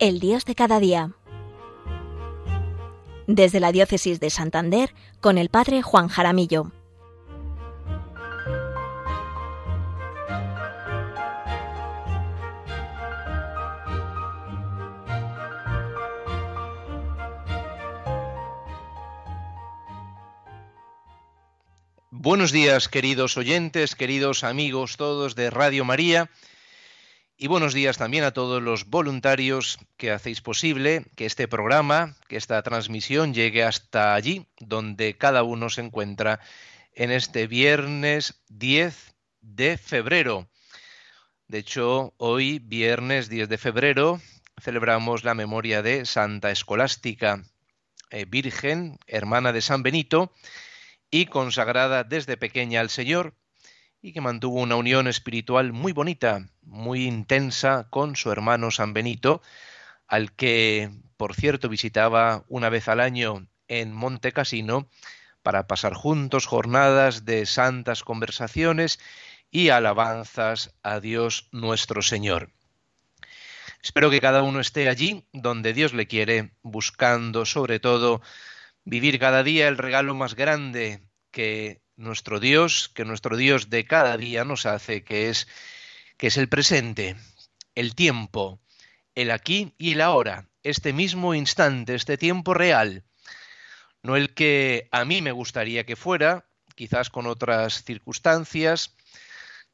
El Dios de cada día. Desde la Diócesis de Santander, con el Padre Juan Jaramillo. Buenos días, queridos oyentes, queridos amigos todos de Radio María. Y buenos días también a todos los voluntarios que hacéis posible que este programa, que esta transmisión llegue hasta allí donde cada uno se encuentra en este viernes 10 de febrero. De hecho, hoy, viernes 10 de febrero, celebramos la memoria de Santa Escolástica, eh, Virgen, hermana de San Benito, y consagrada desde pequeña al Señor, y que mantuvo una unión espiritual muy bonita, muy intensa con su hermano San Benito, al que, por cierto, visitaba una vez al año en Monte Casino para pasar juntos jornadas de santas conversaciones y alabanzas a Dios nuestro Señor. Espero que cada uno esté allí donde Dios le quiere, buscando sobre todo vivir cada día el regalo más grande que nuestro Dios, que nuestro Dios de cada día nos hace, que es, que es el presente, el tiempo, el aquí y el ahora, este mismo instante, este tiempo real, no el que a mí me gustaría que fuera, quizás con otras circunstancias,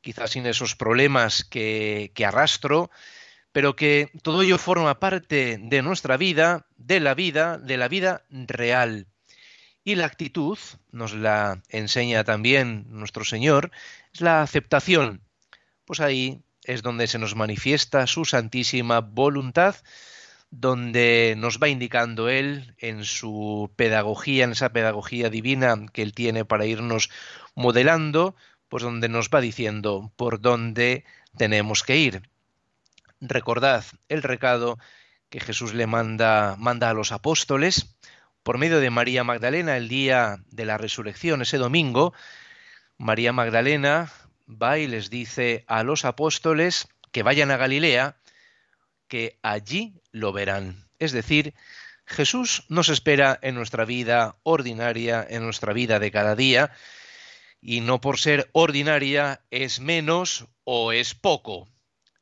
quizás sin esos problemas que, que arrastro, pero que todo ello forma parte de nuestra vida, de la vida, de la vida real. Y la actitud, nos la enseña también nuestro Señor, es la aceptación. Pues ahí es donde se nos manifiesta su santísima voluntad, donde nos va indicando Él en su pedagogía, en esa pedagogía divina que Él tiene para irnos modelando, pues donde nos va diciendo por dónde tenemos que ir. Recordad el recado que Jesús le manda, manda a los apóstoles, por medio de María Magdalena el día de la resurrección, ese domingo, María Magdalena va y les dice a los apóstoles que vayan a Galilea, que allí lo verán. Es decir, Jesús nos espera en nuestra vida ordinaria, en nuestra vida de cada día, y no por ser ordinaria es menos o es poco.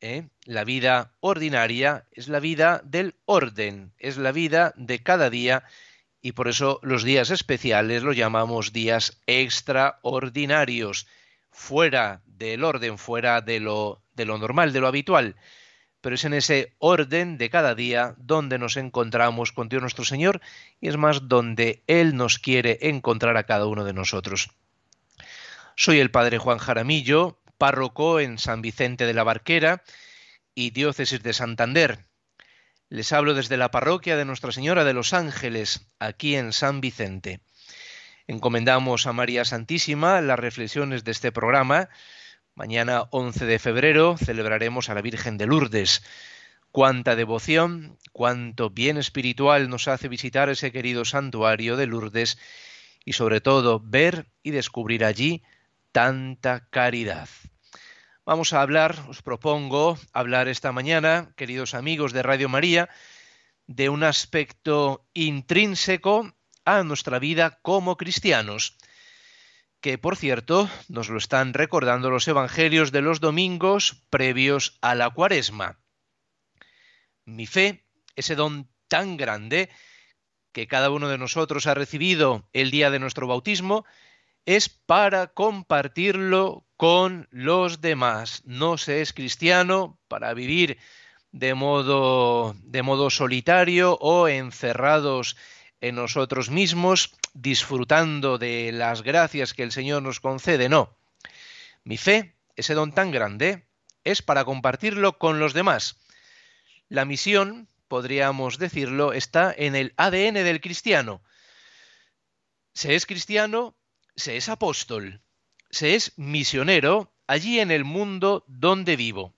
¿eh? La vida ordinaria es la vida del orden, es la vida de cada día y por eso los días especiales los llamamos días extraordinarios, fuera del orden, fuera de lo, de lo normal, de lo habitual. Pero es en ese orden de cada día donde nos encontramos con Dios nuestro Señor y es más donde Él nos quiere encontrar a cada uno de nosotros. Soy el Padre Juan Jaramillo, párroco en San Vicente de la Barquera y diócesis de Santander. Les hablo desde la parroquia de Nuestra Señora de los Ángeles, aquí en San Vicente. Encomendamos a María Santísima las reflexiones de este programa. Mañana 11 de febrero celebraremos a la Virgen de Lourdes. Cuánta devoción, cuánto bien espiritual nos hace visitar ese querido santuario de Lourdes y sobre todo ver y descubrir allí tanta caridad. Vamos a hablar, os propongo hablar esta mañana, queridos amigos de Radio María, de un aspecto intrínseco a nuestra vida como cristianos, que por cierto nos lo están recordando los evangelios de los domingos previos a la cuaresma. Mi fe, ese don tan grande que cada uno de nosotros ha recibido el día de nuestro bautismo, es para compartirlo con los demás. No se es cristiano para vivir de modo, de modo solitario o encerrados en nosotros mismos, disfrutando de las gracias que el Señor nos concede. No. Mi fe, ese don tan grande, es para compartirlo con los demás. La misión, podríamos decirlo, está en el ADN del cristiano. Se es cristiano se es apóstol, se es misionero allí en el mundo donde vivo.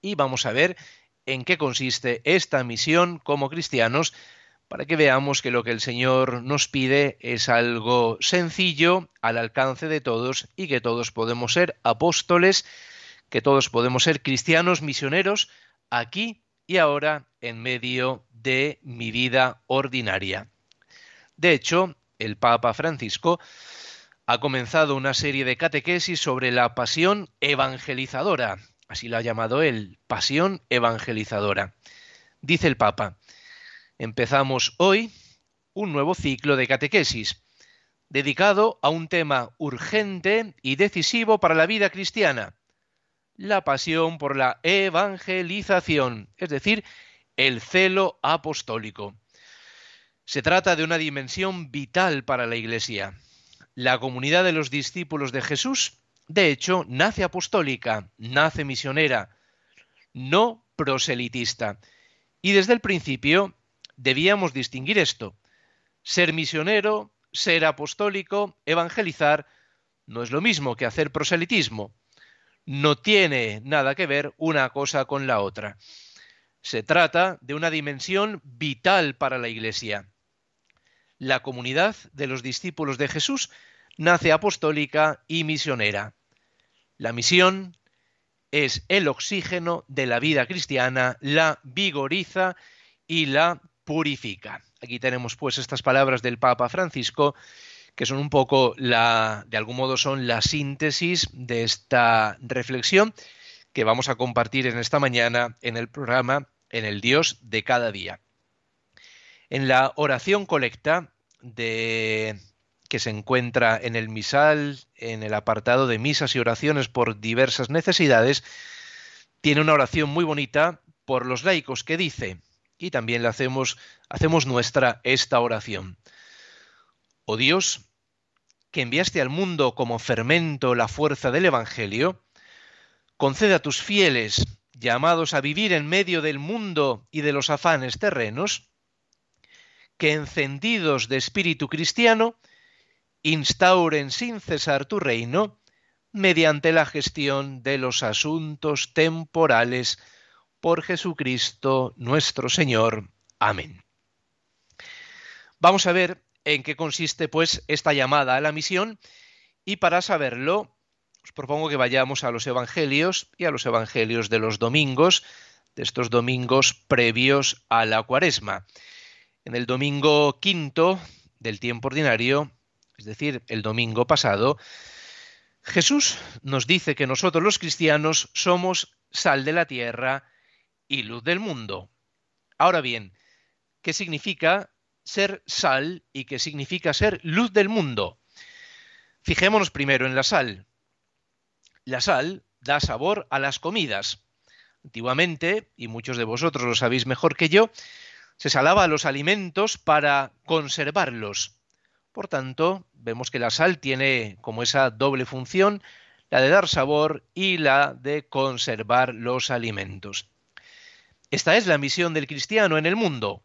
Y vamos a ver en qué consiste esta misión como cristianos para que veamos que lo que el Señor nos pide es algo sencillo, al alcance de todos y que todos podemos ser apóstoles, que todos podemos ser cristianos misioneros aquí y ahora en medio de mi vida ordinaria. De hecho, el Papa Francisco ha comenzado una serie de catequesis sobre la pasión evangelizadora, así lo ha llamado él, pasión evangelizadora. Dice el Papa, empezamos hoy un nuevo ciclo de catequesis dedicado a un tema urgente y decisivo para la vida cristiana, la pasión por la evangelización, es decir, el celo apostólico. Se trata de una dimensión vital para la Iglesia. La comunidad de los discípulos de Jesús, de hecho, nace apostólica, nace misionera, no proselitista. Y desde el principio debíamos distinguir esto. Ser misionero, ser apostólico, evangelizar, no es lo mismo que hacer proselitismo no tiene nada que ver una cosa con la otra. Se trata de una dimensión vital para la Iglesia. La comunidad de los discípulos de Jesús nace apostólica y misionera. La misión es el oxígeno de la vida cristiana, la vigoriza y la purifica. Aquí tenemos pues estas palabras del Papa Francisco que son un poco la, de algún modo son la síntesis de esta reflexión que vamos a compartir en esta mañana en el programa En el Dios de cada día. En la oración colecta de que se encuentra en el misal, en el apartado de misas y oraciones por diversas necesidades, tiene una oración muy bonita por los laicos que dice, y también le hacemos, hacemos nuestra esta oración. Oh Dios, que enviaste al mundo como fermento la fuerza del Evangelio, concede a tus fieles, llamados a vivir en medio del mundo y de los afanes terrenos, que encendidos de espíritu cristiano, instauren sin cesar tu reino mediante la gestión de los asuntos temporales por Jesucristo nuestro Señor. Amén. Vamos a ver en qué consiste pues esta llamada a la misión y para saberlo os propongo que vayamos a los evangelios y a los evangelios de los domingos, de estos domingos previos a la cuaresma. En el domingo quinto del tiempo ordinario, es decir, el domingo pasado, Jesús nos dice que nosotros los cristianos somos sal de la tierra y luz del mundo. Ahora bien, ¿qué significa ser sal y que significa ser luz del mundo. Fijémonos primero en la sal. La sal da sabor a las comidas. Antiguamente, y muchos de vosotros lo sabéis mejor que yo, se salaba los alimentos para conservarlos. Por tanto, vemos que la sal tiene como esa doble función, la de dar sabor y la de conservar los alimentos. Esta es la misión del cristiano en el mundo,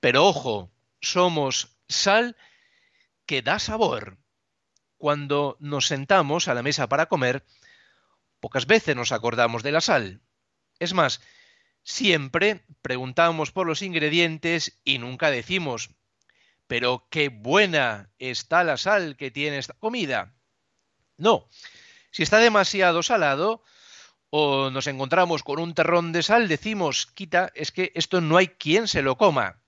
pero ojo, somos sal que da sabor. Cuando nos sentamos a la mesa para comer, pocas veces nos acordamos de la sal. Es más, siempre preguntamos por los ingredientes y nunca decimos, pero qué buena está la sal que tiene esta comida. No, si está demasiado salado o nos encontramos con un terrón de sal, decimos, quita, es que esto no hay quien se lo coma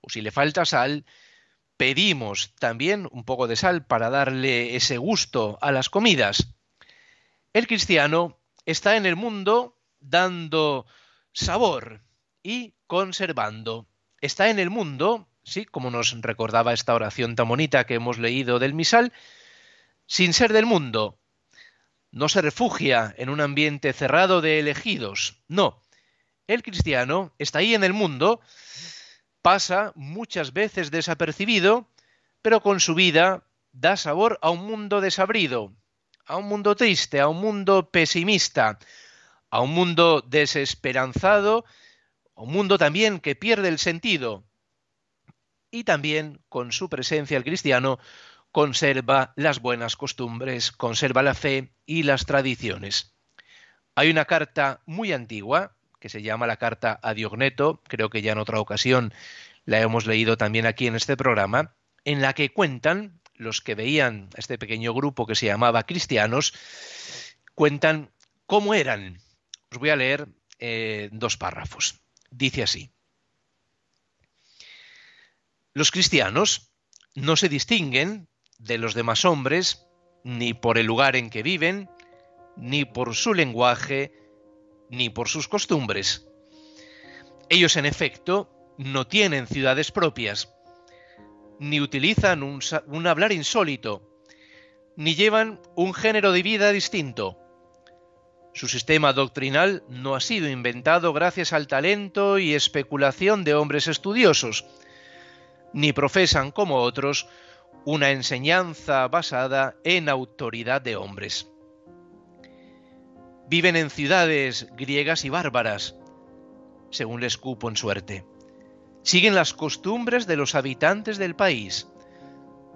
o si le falta sal, pedimos también un poco de sal para darle ese gusto a las comidas. El cristiano está en el mundo dando sabor y conservando. Está en el mundo, sí, como nos recordaba esta oración tan bonita que hemos leído del misal, sin ser del mundo. No se refugia en un ambiente cerrado de elegidos, no. El cristiano está ahí en el mundo pasa muchas veces desapercibido, pero con su vida da sabor a un mundo desabrido, a un mundo triste, a un mundo pesimista, a un mundo desesperanzado, un mundo también que pierde el sentido. Y también con su presencia el cristiano conserva las buenas costumbres, conserva la fe y las tradiciones. Hay una carta muy antigua que se llama la carta a Diogneto, creo que ya en otra ocasión la hemos leído también aquí en este programa, en la que cuentan los que veían a este pequeño grupo que se llamaba cristianos, cuentan cómo eran. Os voy a leer eh, dos párrafos. Dice así. Los cristianos no se distinguen de los demás hombres ni por el lugar en que viven, ni por su lenguaje, ni por sus costumbres. Ellos, en efecto, no tienen ciudades propias, ni utilizan un, un, hablar insólito, ni llevan un género de vida distinto. Su sistema doctrinal no ha sido inventado gracias al talento y especulación de hombres estudiosos, ni profesan como otros una enseñanza basada en autoridad de hombres. Viven en ciudades griegas y bárbaras, según les cupo en suerte. Siguen las costumbres de los habitantes del país,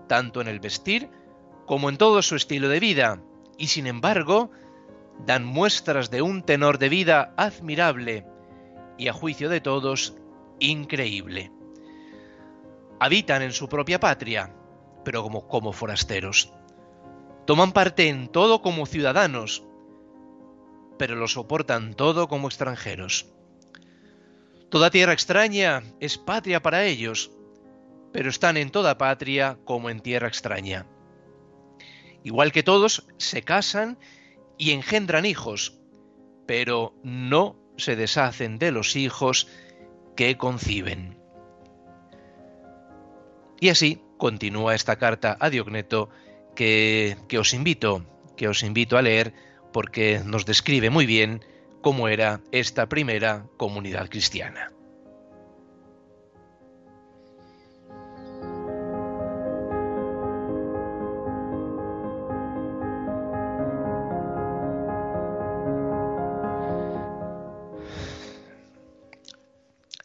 tanto en el vestir como en todo su estilo de vida, y sin embargo dan muestras de un tenor de vida admirable y a juicio de todos increíble. Habitan en su propia patria, pero como, forasteros. Toman parte en todo como ciudadanos, pero lo soportan todo como extranjeros. Toda tierra extraña es patria para ellos, pero están en toda patria como en tierra extraña. Igual que todos, se casan y engendran hijos, pero no se deshacen de los hijos que conciben. Y así continúa esta carta a Diogneto que, que os invito, que os invito a leer porque nos describe muy bien cómo era esta primera comunidad cristiana.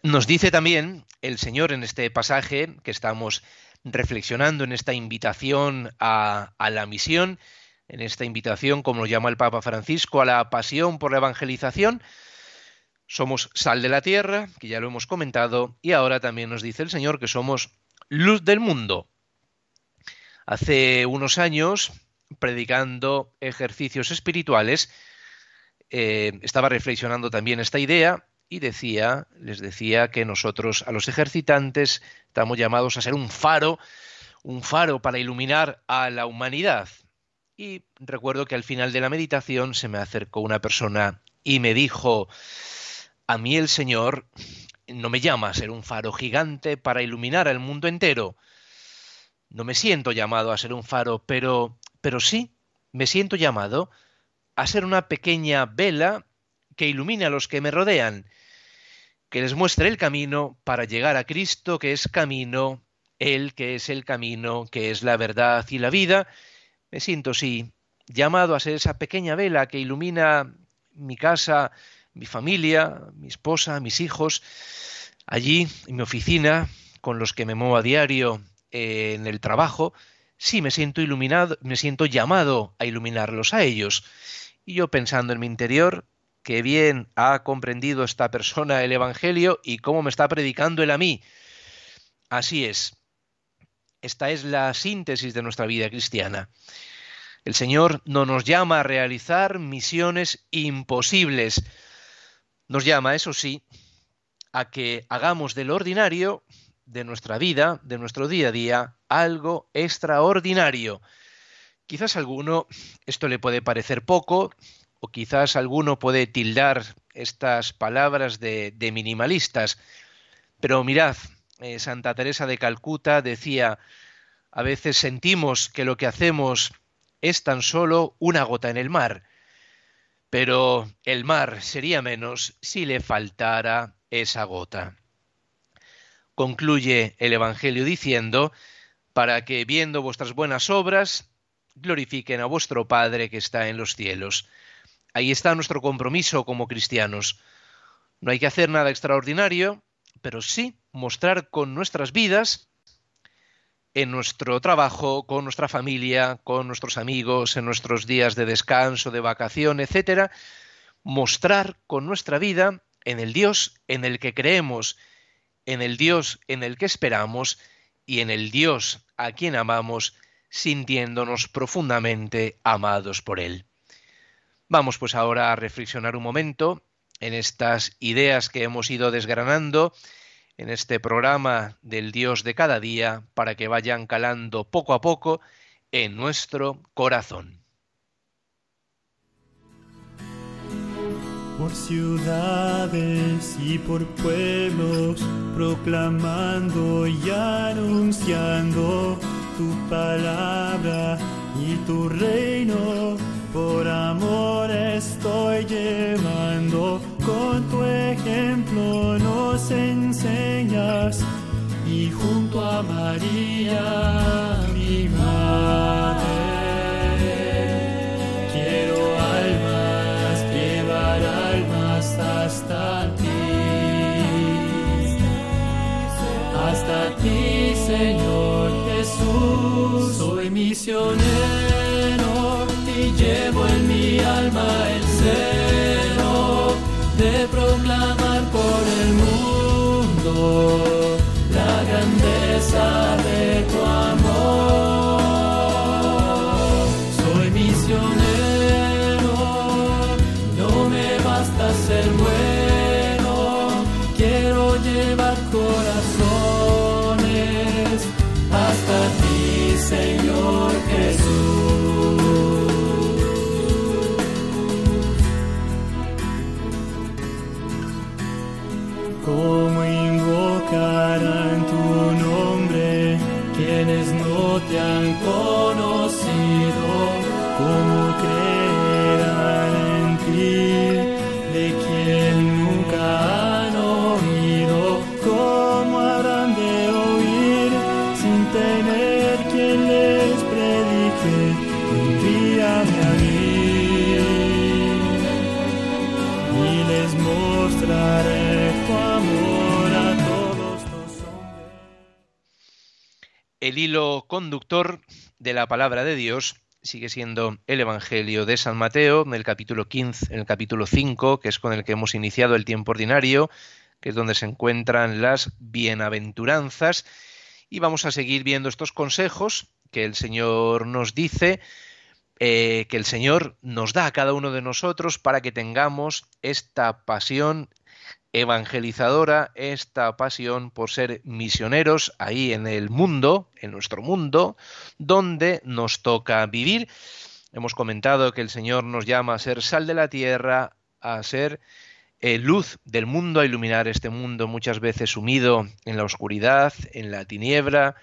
Nos dice también el Señor en este pasaje que estamos reflexionando en esta invitación a, la misión, en esta invitación, como lo llama el Papa Francisco, a la pasión por la evangelización. Somos sal de la tierra, que ya lo hemos comentado, y ahora también nos dice el Señor que somos luz del mundo. Hace unos años, predicando ejercicios espirituales, eh, estaba reflexionando también esta idea y decía, les decía que nosotros a los ejercitantes estamos llamados a ser un faro, un faro para iluminar a la humanidad. Y recuerdo que al final de la meditación se me acercó una persona y me dijo, a mí el Señor no me llama a ser un faro gigante para iluminar al mundo entero. No me siento llamado a ser un faro, pero, pero sí, me siento llamado a ser una pequeña vela que ilumine a los que me rodean que les muestre el camino para llegar a Cristo, que es camino, Él que es el camino, que es la verdad y la vida. Me siento, sí, llamado a ser esa pequeña vela que ilumina mi casa, mi familia, mi esposa, mis hijos, allí en mi oficina, con los que me muevo a diario eh, en el trabajo, sí me siento iluminado, me siento llamado a iluminarlos a ellos. Y yo pensando en mi interior, qué bien ha comprendido esta persona el Evangelio y cómo me está predicando él a mí. Así es. Esta es la síntesis de nuestra vida cristiana. El Señor no nos llama a realizar misiones imposibles. Nos llama, eso sí, a que hagamos del ordinario, de nuestra vida, de nuestro día a día, algo extraordinario. Quizás a alguno esto le puede parecer poco, o quizás alguno puede tildar estas palabras de, minimalistas, pero mirad, eh, Santa Teresa de Calcuta decía, a veces sentimos que lo que hacemos es tan solo una gota en el mar, pero el mar sería menos si le faltara esa gota. Concluye el Evangelio diciendo, para que viendo vuestras buenas obras, glorifiquen a vuestro Padre que está en los cielos. Ahí está nuestro compromiso como cristianos. No hay que hacer nada extraordinario, pero sí mostrar con nuestras vidas, en nuestro trabajo, con nuestra familia, con nuestros amigos, en nuestros días de descanso, de vacación, etcétera, mostrar con nuestra vida en el Dios en el que creemos, en el Dios en el que esperamos y en el Dios a quien amamos, sintiéndonos profundamente amados por Él. Vamos pues ahora a reflexionar un momento en estas ideas que hemos ido desgranando en este programa del Dios de cada día para que vayan calando poco a poco en nuestro corazón. Por ciudades y por pueblos, proclamando y anunciando tu palabra y tu reino. Por amor estoy llevando, con tu ejemplo nos enseñas. Y junto a María, mi madre, quiero almas, llevar almas hasta ti, hasta ti, Señor Jesús. Soy misionero de tu. El hilo conductor de la palabra de Dios sigue siendo el Evangelio de San Mateo, en el capítulo 15, en el capítulo 5, que es con el que hemos iniciado el tiempo ordinario, que es donde se encuentran las bienaventuranzas, y vamos a seguir viendo estos consejos que el Señor nos dice, eh, que el Señor nos da a cada uno de nosotros para que tengamos esta pasión evangelizadora, esta pasión por ser misioneros ahí en el mundo, en nuestro mundo, donde nos toca vivir. Hemos comentado que el Señor nos llama a ser sal de la tierra, a ser eh, luz del mundo, a iluminar este mundo muchas veces sumido en la oscuridad, en la tiniebla,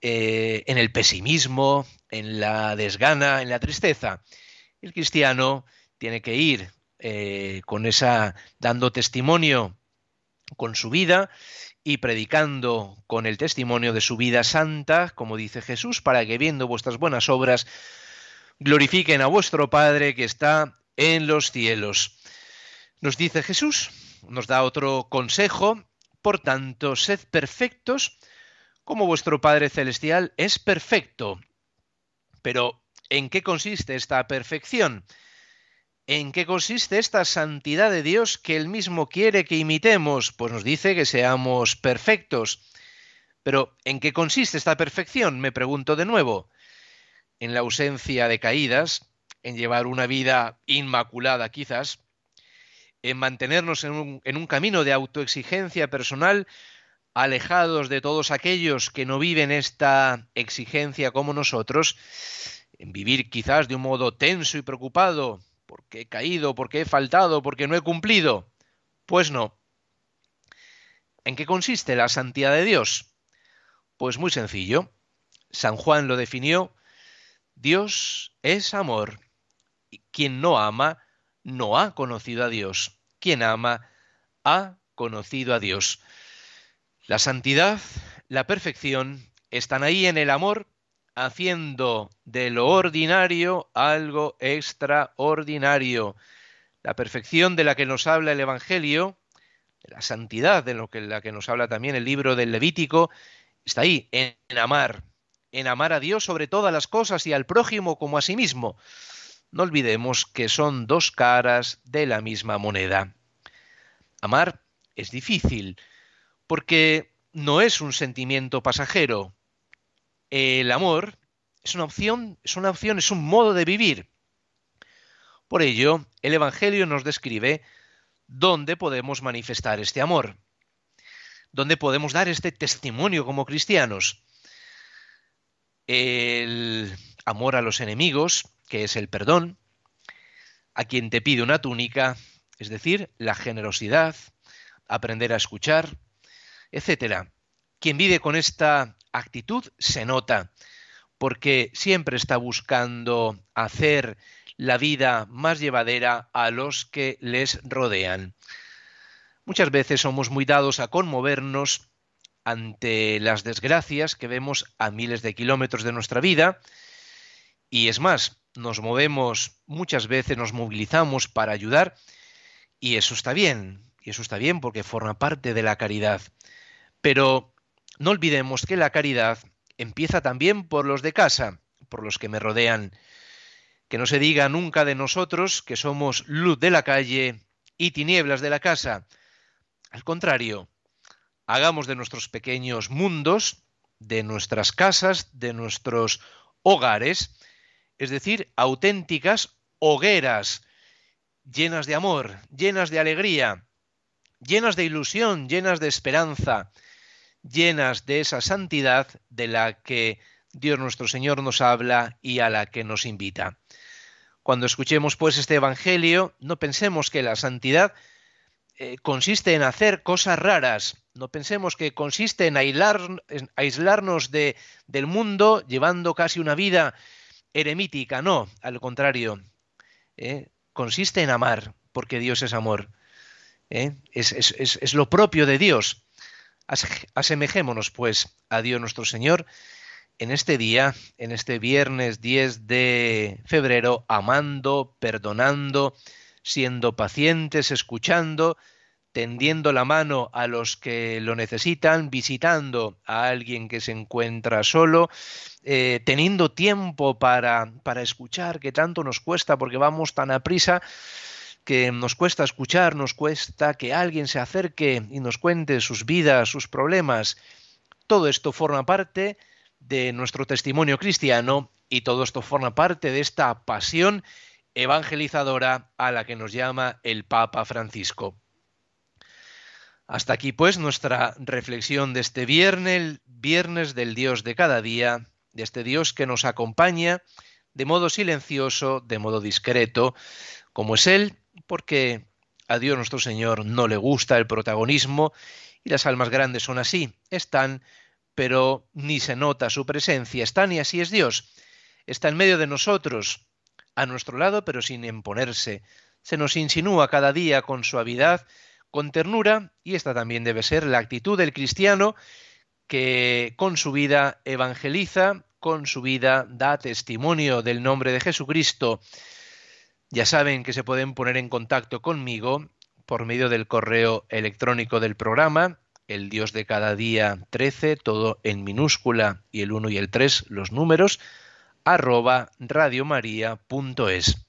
eh, en el pesimismo, en la desgana, en la tristeza. El cristiano tiene que ir eh, con esa, dando testimonio con su vida y predicando con el testimonio de su vida santa, como dice Jesús, para que viendo vuestras buenas obras glorifiquen a vuestro Padre que está en los cielos. Nos dice Jesús, nos da otro consejo, por tanto, sed perfectos como vuestro Padre Celestial es perfecto. Pero, ¿en qué consiste esta perfección? ¿En qué consiste esta santidad de Dios que Él mismo quiere que imitemos? Pues nos dice que seamos perfectos. Pero, ¿en qué consiste esta perfección? Me pregunto de nuevo. En la ausencia de caídas, en llevar una vida inmaculada quizás, en mantenernos en un, camino de autoexigencia personal, alejados de todos aquellos que no viven esta exigencia como nosotros, en vivir quizás de un modo tenso y preocupado, porque he caído, porque he faltado, porque no he cumplido. Pues no. ¿En qué consiste la santidad de Dios? Pues muy sencillo. San Juan lo definió. Dios es amor. Y quien no ama, no ha conocido a Dios. Quien ama, ha conocido a Dios. La santidad, la perfección, están ahí en el amor, haciendo de lo ordinario algo extraordinario. La perfección de la que nos habla el Evangelio, la santidad de lo que, la que nos habla también el libro del Levítico, está ahí, en, en amar, en amar a Dios sobre todas las cosas y al prójimo como a sí mismo. No olvidemos que son dos caras de la misma moneda. Amar es difícil, porque no es un sentimiento pasajero. El amor es una opción, es una opción, es un modo de vivir. Por ello, el Evangelio nos describe donde podemos manifestar este amor, donde podemos dar este testimonio como cristianos. El amor a los enemigos, que es el perdón, a quien te pide una túnica, es decir, la generosidad, aprender a escuchar, etcétera. Quien vive con esta actitud se nota, porque siempre está buscando hacer la vida más llevadera a los que les rodean. Muchas veces somos muy dados a conmovernos ante las desgracias que vemos a miles de kilómetros de nuestra vida, y es más, nos movemos muchas veces, nos movilizamos para ayudar, y eso está bien, y eso está bien porque forma parte de la caridad. Pero no olvidemos que la caridad empieza también por los de casa, por los que me rodean. Que no se diga nunca de nosotros que somos luz de la calle y tinieblas de la casa. Al contrario, hagamos de nuestros pequeños mundos, de nuestras casas, de nuestros hogares, es decir, auténticas hogueras, llenas de amor, llenas de alegría, llenas de ilusión, llenas de esperanza, llenas de esa santidad de la que Dios nuestro Señor nos habla y a la que nos invita. Cuando escuchemos pues este Evangelio, no pensemos que la santidad eh, consiste en hacer cosas raras, no pensemos que consiste en, aislarnos de, del mundo llevando casi una vida eremítica, no, al contrario, eh, consiste en amar, porque Dios es amor. ¿eh? Es, lo propio de Dios. Asemejémonos, pues, a Dios nuestro Señor en este día, en este viernes 10 de febrero, amando, perdonando, siendo pacientes, escuchando, tendiendo la mano a los que lo necesitan, visitando a alguien que se encuentra solo, eh, teniendo tiempo para, para escuchar, que tanto nos cuesta porque vamos tan a prisa que nos cuesta escuchar, nos cuesta que alguien se acerque y nos cuente sus vidas, sus problemas. Todo esto forma parte de nuestro testimonio cristiano y todo esto forma parte de esta pasión evangelizadora a la que nos llama el Papa Francisco. Hasta aquí pues nuestra reflexión de este viernes, viernes del Dios de cada día, de este Dios que nos acompaña de modo silencioso, de modo discreto, como es Él, porque a Dios nuestro Señor no le gusta el protagonismo y las almas grandes son así, están, pero ni se nota su presencia, están y así es Dios, está en medio de nosotros, a nuestro lado, pero sin imponerse, se nos insinúa cada día con suavidad, con ternura, y esta también debe ser la actitud del cristiano que con su vida evangeliza, con su vida da testimonio del nombre de Jesucristo. Ya saben que se pueden poner en contacto conmigo por medio del correo electrónico del programa, el Dios de cada día 13, todo en minúscula y el 1 y el 3 los números, arroba radiomaria.es.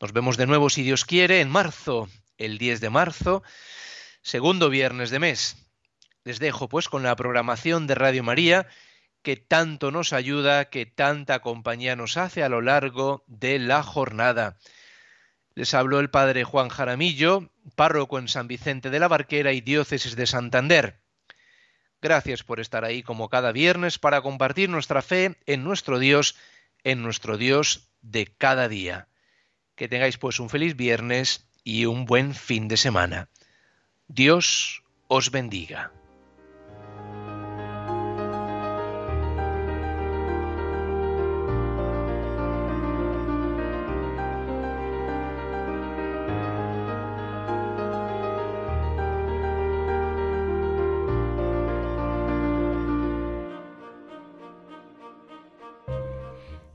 Nos vemos de nuevo, si Dios quiere, en marzo el 10 de marzo, segundo viernes de mes. Les dejo pues con la programación de Radio María que tanto nos ayuda, que tanta compañía nos hace a lo largo de la jornada. Les habló el padre Juan Jaramillo, párroco en San Vicente de la Barquera y diócesis de Santander. Gracias por estar ahí como cada viernes para compartir nuestra fe en nuestro Dios, en nuestro Dios de cada día. Que tengáis pues un feliz viernes y un buen fin de semana. Dios os bendiga.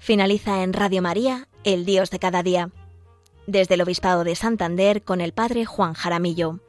Finaliza en Radio María, El Dios de cada día desde el Obispado de Santander con el Padre Juan Jaramillo.